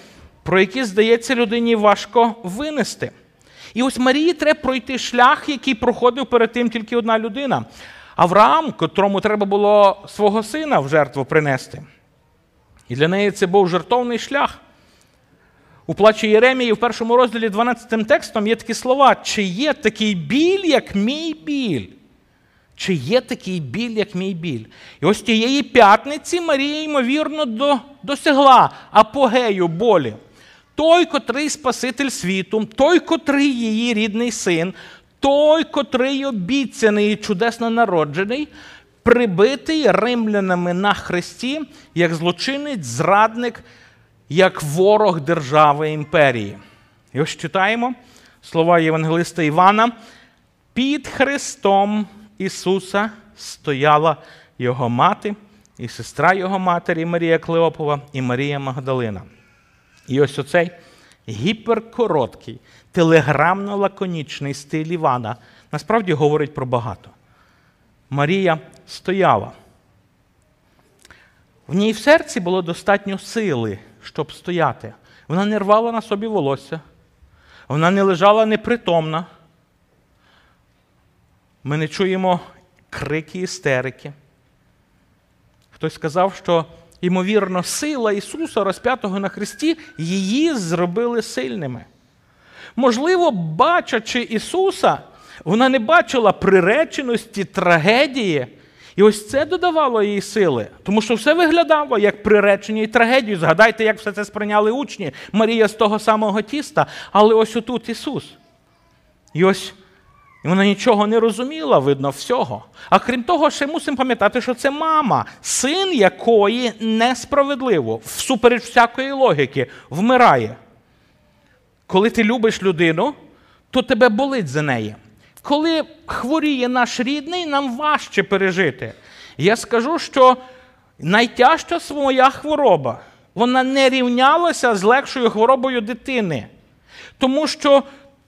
про які, здається, людині важко винести. І ось Марії треба пройти шлях, який проходив перед тим тільки одна людина. Авраам, котрому треба було свого сина в жертву принести. І для неї це був жертовний шлях. У плачі Єремії в першому розділі 12 текстом є такі слова: чи є такий біль, як мій біль? Чи є такий біль, як мій біль? І ось тієї п'ятниці Марія, ймовірно, досягла апогею болі той, котрий Спаситель світу, той, котрий її рідний син, той, котрий обіцяний і чудесно народжений, прибитий римлянами на хресті, як злочинець, зрадник, як ворог держави імперії. І ось читаємо слова Євангелиста Івана. Під Христом Ісуса стояла Його мати, і сестра Його матері Марія Клеопова, і Марія Магдалина. І ось оцей гіперкороткий, телеграмно-лаконічний стиль Івана насправді говорить про багато. Марія стояла. В ній в серці було достатньо сили, щоб стояти. Вона не рвала на собі волосся, вона не лежала непритомна. Ми не чуємо крики істерики. Хтось сказав, що ймовірно, сила Ісуса, розп'ятого на Христі, її зробили сильними. Можливо, бачачи Ісуса, вона не бачила приреченості, трагедії. І ось це додавало їй сили, тому що все виглядало як приречення і трагедію. Згадайте, як все це сприйняли учні Марія з того самого тіста, але ось отут Ісус. І ось І вона нічого не розуміла, видно, всього. А крім того, ще мусимо пам'ятати, що це мама, син якої несправедливо, всупереч всякої логіки, вмирає. Коли ти любиш людину, то тебе болить за неї. Коли хворіє наш рідний, нам важче пережити. Я скажу, що найтяжча своя хвороба, вона не рівнялася з легшою хворобою дитини. Тому що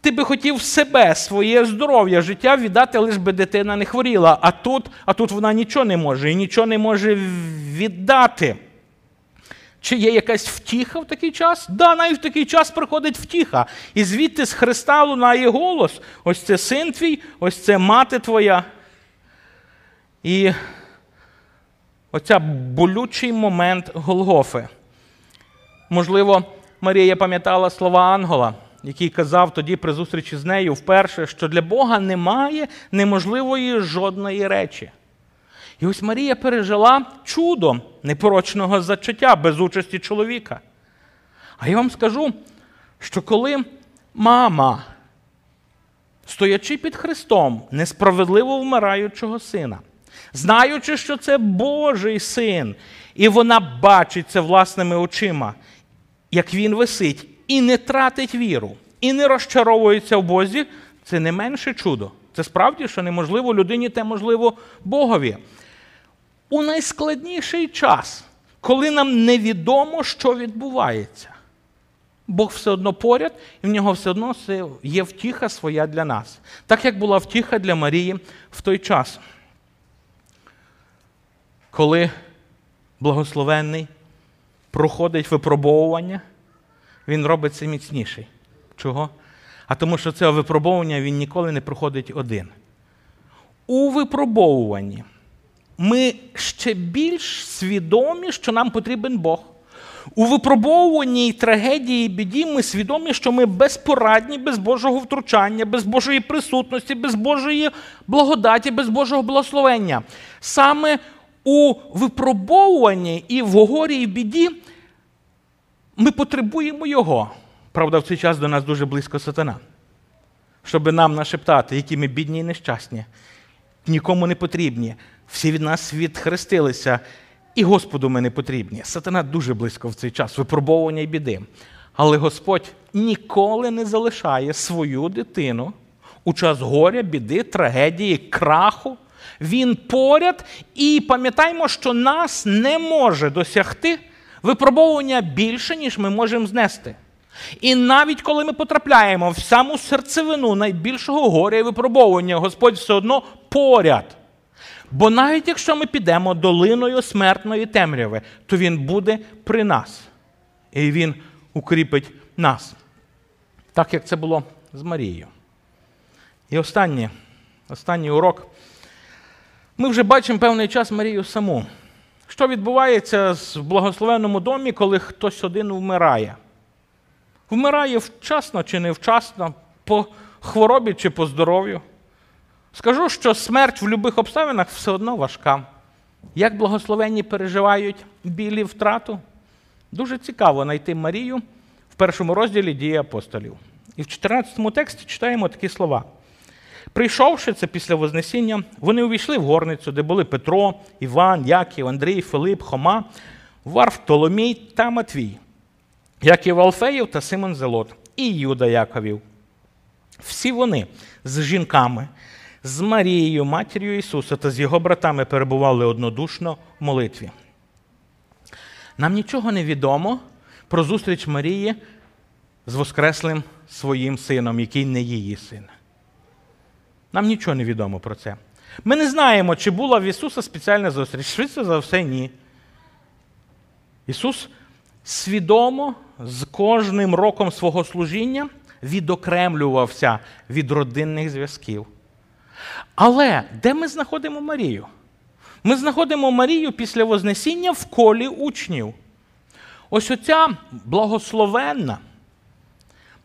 ти би хотів себе, своє здоров'я, життя віддати, лиш би дитина не хворіла. А тут, а тут вона нічого не може і нічого не може віддати. Чи є якась втіха в такий час? Да, навіть в такий час приходить втіха. І звідти з Христа лунає голос: ось це син твій, ось це мати твоя. І оця болючий момент Голгофи. Можливо, Марія пам'ятала слова Ангела, який казав тоді при зустрічі з нею вперше, що для Бога немає неможливої жодної речі. І ось Марія пережила чудо непорочного зачаття без участі чоловіка. А я вам скажу, що коли мама, стоячи під Христом, несправедливо вмираючого сина, знаючи, що це Божий син, і вона бачить це власними очима, як він висить, і не тратить віру, і не розчаровується в Бозі, це не менше чудо. Це справді, що неможливо людині, те можливо Богові у найскладніший час, коли нам невідомо, що відбувається. Бог все одно поряд, і в нього все одно є втіха своя для нас. Так як була втіха для Марії в той час, коли благословенний проходить випробовування, він робиться міцніший. Чого? А тому що це випробовування він ніколи не проходить один. У випробовуванні ми ще більш свідомі, що нам потрібен Бог. У випробовуванні і трагедії і біді ми свідомі, що ми безпорадні, без Божого втручання, без Божої присутності, без Божої благодаті, без Божого благословення. Саме у випробовуванні і в горі і біді ми потребуємо Його. Правда, в цей час до нас дуже близько сатана, щоб нам нашептати, які ми бідні і нещасні, нікому не потрібні. Всі від нас відхрестилися, і Господу ми не потрібні. Сатана дуже близько в цей час, випробовування і біди. Але Господь ніколи не залишає свою дитину у час горя, біди, трагедії, краху. Він поряд, і пам'ятаємо, що нас не може досягти випробовування більше, ніж ми можемо знести. І навіть коли ми потрапляємо в саму серцевину найбільшого горя і випробовування, Господь все одно поряд. Бо навіть якщо ми підемо долиною смертної темряви, то Він буде при нас. І Він укріпить нас. Так як це було з Марією. І останнє, останній урок. Ми вже бачимо певний час Марію саму. Що відбувається в благословенному домі, коли хтось один вмирає? Вмирає вчасно чи невчасно, по хворобі чи по здоров'ю. Скажу, що смерть в будь-яких обставинах все одно важка. Як благословенні переживають білі втрату? Дуже цікаво знайти Марію в першому розділі дії апостолів. І в 14 тексті читаємо такі слова. Прийшовши це після Вознесіння, вони увійшли в горницю, де були Петро, Іван, Яків, Андрій, Филип, Хома, Варф, Толомій та Матвій, Яків Алфеїв та Симон Зелот, і Юда Яковів. Всі вони з жінками з Марією, матір'ю Ісуса та з його братами перебували однодушно в молитві. Нам нічого не відомо про зустріч Марії з Воскреслим своїм сином, який не її син. Нам нічого не відомо про це. Ми не знаємо, чи була в Ісуса спеціальна зустріч. Швидше за все, ні. Ісус свідомо з кожним роком свого служіння відокремлювався від родинних зв'язків. Але де ми знаходимо Марію? Ми знаходимо Марію після Вознесіння в колі учнів. Ось оця благословенна,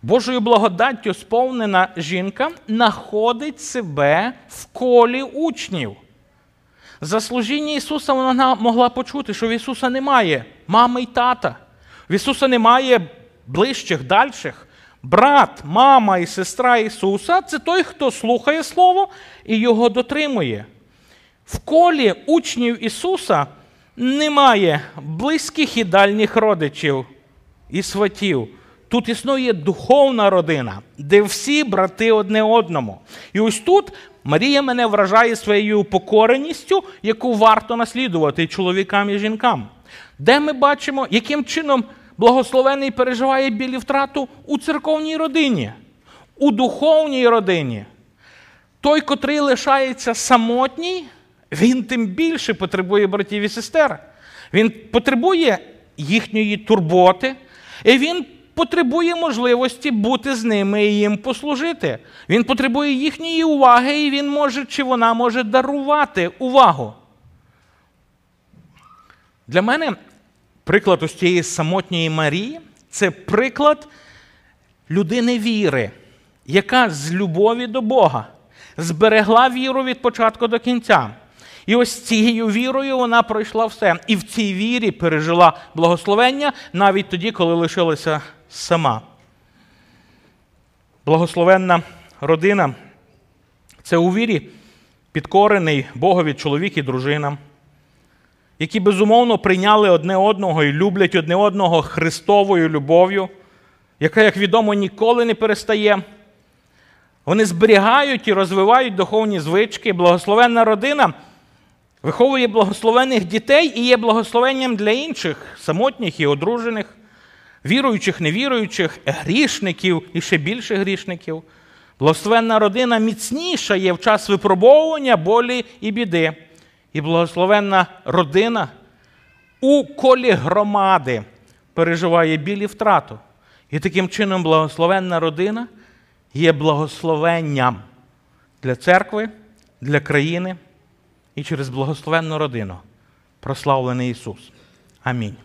Божою благодаттю сповнена жінка знаходить себе в колі учнів. За служіння Ісуса вона могла почути, що в Ісуса немає мами й тата. В Ісуса немає ближчих, дальших Брат, мама і сестра Ісуса це той, хто слухає Слово і його дотримує. В колі учнів Ісуса немає близьких і дальніх родичів і сватів. Тут існує духовна родина, де всі брати одне одному. І ось тут Марія мене вражає своєю покореністю, яку варто наслідувати чоловікам і жінкам. Де ми бачимо, яким чином благословений переживає білі втрату у церковній родині, у духовній родині. Той, котрий лишається самотній, він тим більше потребує братів і сестер. Він потребує їхньої турботи, і він потребує можливості бути з ними і їм послужити. Він потребує їхньої уваги, і він може чи вона може дарувати увагу. Для мене приклад ось цієї самотньої Марії це приклад людини віри, яка з любові до Бога зберегла віру від початку до кінця. І ось цією вірою вона пройшла все. І в цій вірі пережила благословення навіть тоді, коли лишилася сама. Благословенна родина це у вірі підкорений Богові чоловік і дружина, які безумовно прийняли одне одного і люблять одне одного Христовою любов'ю, яка, як відомо, ніколи не перестає. Вони зберігають і розвивають духовні звички. Благословенна родина виховує благословених дітей і є благословенням для інших, самотніх і одружених, віруючих, невіруючих, грішників і ще більше грішників. Благословенна родина міцніша є в час випробовування, болі і біди. І благословенна родина у колі громади переживає білі втрату. І таким чином благословенна родина є благословенням для церкви, для країни і через благословенну родину прославлений Ісус. Амінь.